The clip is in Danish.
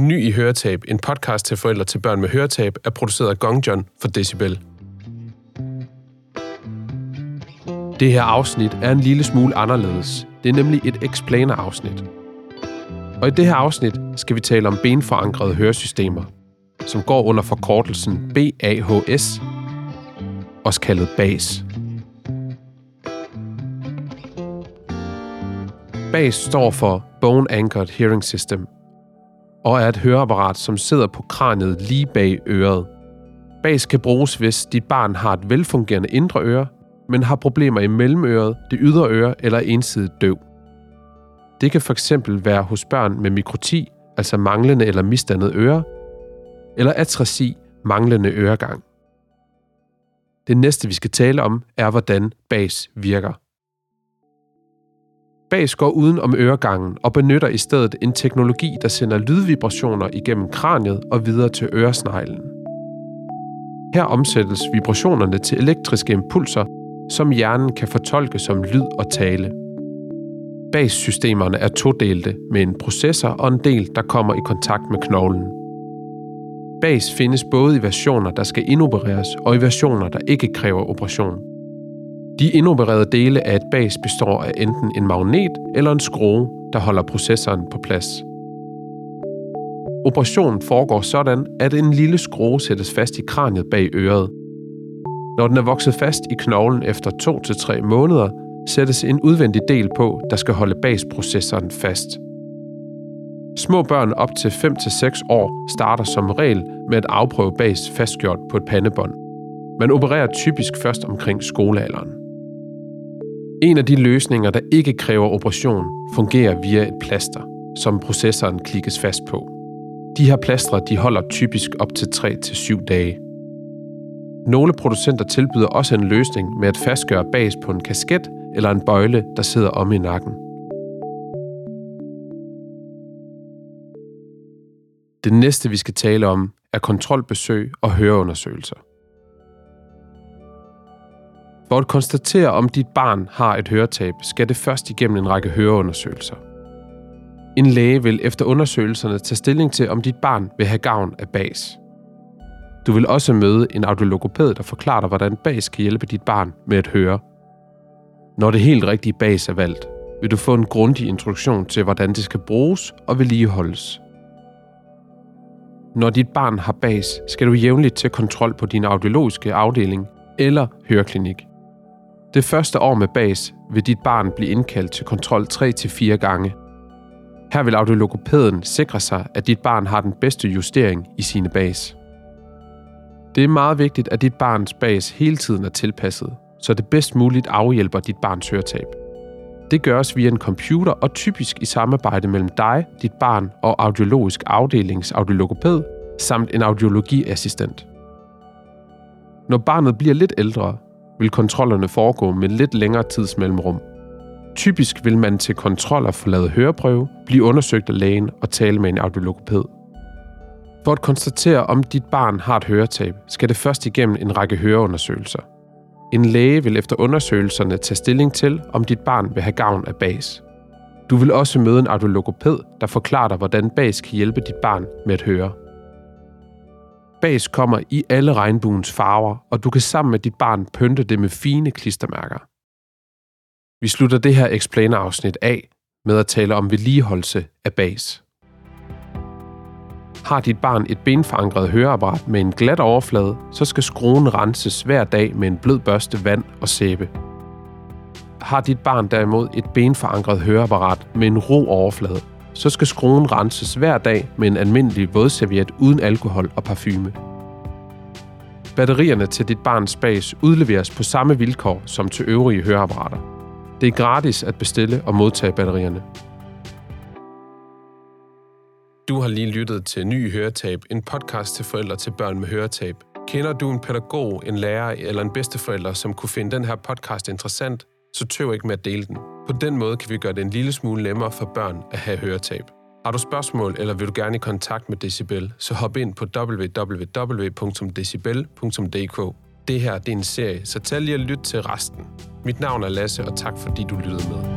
Ny i Høretab, en podcast til forældre til børn med høretab, er produceret af Gong John for Decibel. Det her afsnit er en lille smule anderledes. Det er nemlig et explainer-afsnit. Og i det her afsnit skal vi tale om benforankrede høresystemer, som går under forkortelsen BAHS, også kaldet BAS. BAS står for Bone Anchored Hearing System, og er et høreapparat, som sidder på kraniet lige bag øret. BAS kan bruges, hvis dit barn har et velfungerende indre øre, men har problemer i mellemøret, det ydre øre eller ensidigt døv. Det kan fx være hos børn med mikroti, altså manglende eller misdannet øre, eller atrasi, manglende øregang. Det næste, vi skal tale om, er, hvordan BAS virker. BAS går uden om øregangen og benytter i stedet en teknologi, der sender lydvibrationer igennem kraniet og videre til øresneglen. Her omsættes vibrationerne til elektriske impulser, som hjernen kan fortolke som lyd og tale. BAS-systemerne er todelte med en processor og en del, der kommer i kontakt med knoglen. BAS findes både i versioner, der skal indopereres, og i versioner, der ikke kræver operation. De indopererede dele af et bas består af enten en magnet eller en skrue, der holder processoren på plads. Operationen foregår sådan, at en lille skrue sættes fast i kraniet bag øret. Når den er vokset fast i knoglen efter 2-3 måneder, sættes en udvendig del på, der skal holde basprocessoren fast. Små børn op til 5-6 år starter som regel med at afprøve bas fastgjort på et pandebånd. Man opererer typisk først omkring skolealderen. En af de løsninger, der ikke kræver operation, fungerer via et plaster, som processoren klikkes fast på. De her plastre de holder typisk op til 3-7 dage. Nogle producenter tilbyder også en løsning med at fastgøre bas på en kasket eller en bøjle, der sidder om i nakken. Det næste, vi skal tale om, er kontrolbesøg og høreundersøgelser. For at konstatere, om dit barn har et høretab, skal det først igennem en række høreundersøgelser. En læge vil efter undersøgelserne tage stilling til, om dit barn vil have gavn af BAS. Du vil også møde en audiologopæd, der forklarer dig, hvordan BAS kan hjælpe dit barn med at høre. Når det helt rigtige BAS er valgt, vil du få en grundig introduktion til, hvordan det skal bruges og vedligeholdes. Når dit barn har BAS, skal du jævnligt til kontrol på din audiologiske afdeling eller høreklinik. Det første år med BAS vil dit barn blive indkaldt til kontrol 3-4 gange. Her vil audiologopæden sikre sig, at dit barn har den bedste justering i sine BAS. Det er meget vigtigt, at dit barns BAS hele tiden er tilpasset, så det bedst muligt afhjælper dit barns høretab. Det gøres via en computer og typisk i samarbejde mellem dig, dit barn og audiologisk afdelings audiologopæd samt en audiologiassistent. Når barnet bliver lidt ældre, vil kontrollerne foregå med lidt længere tidsmellemrum. Typisk vil man til kontroller få lavet høreprøve, blive undersøgt af lægen og tale med en audiologoped. For at konstatere, om dit barn har et høretab, skal det først igennem en række høreundersøgelser. En læge vil efter undersøgelserne tage stilling til, om dit barn vil have gavn af bas. Du vil også møde en audiologoped, der forklarer dig, hvordan bas kan hjælpe dit barn med at høre. Bas kommer i alle regnbuens farver, og du kan sammen med dit barn pynte det med fine klistermærker. Vi slutter det her explainer-afsnit af med at tale om vedligeholdelse af bas. Har dit barn et benforankret høreapparat med en glat overflade, så skal skruen renses hver dag med en blød børste vand og sæbe. Har dit barn derimod et benforankret høreapparat med en ro overflade, så skal skruen renses hver dag med en almindelig vådserviet uden alkohol og parfume. Batterierne til dit barns bas udleveres på samme vilkår som til øvrige høreapparater. Det er gratis at bestille og modtage batterierne. Du har lige lyttet til Ny Høretab, en podcast til forældre til børn med høretab. Kender du en pædagog, en lærer eller en bedsteforælder, som kunne finde den her podcast interessant, så tøv ikke med at dele den. På den måde kan vi gøre det en lille smule nemmere for børn at have høretab. Har du spørgsmål, eller vil du gerne i kontakt med Decibel, så hop ind på www.decibel.dk. Det her det er en serie, så tag lige og lyt til resten. Mit navn er Lasse, og tak fordi du lyttede med.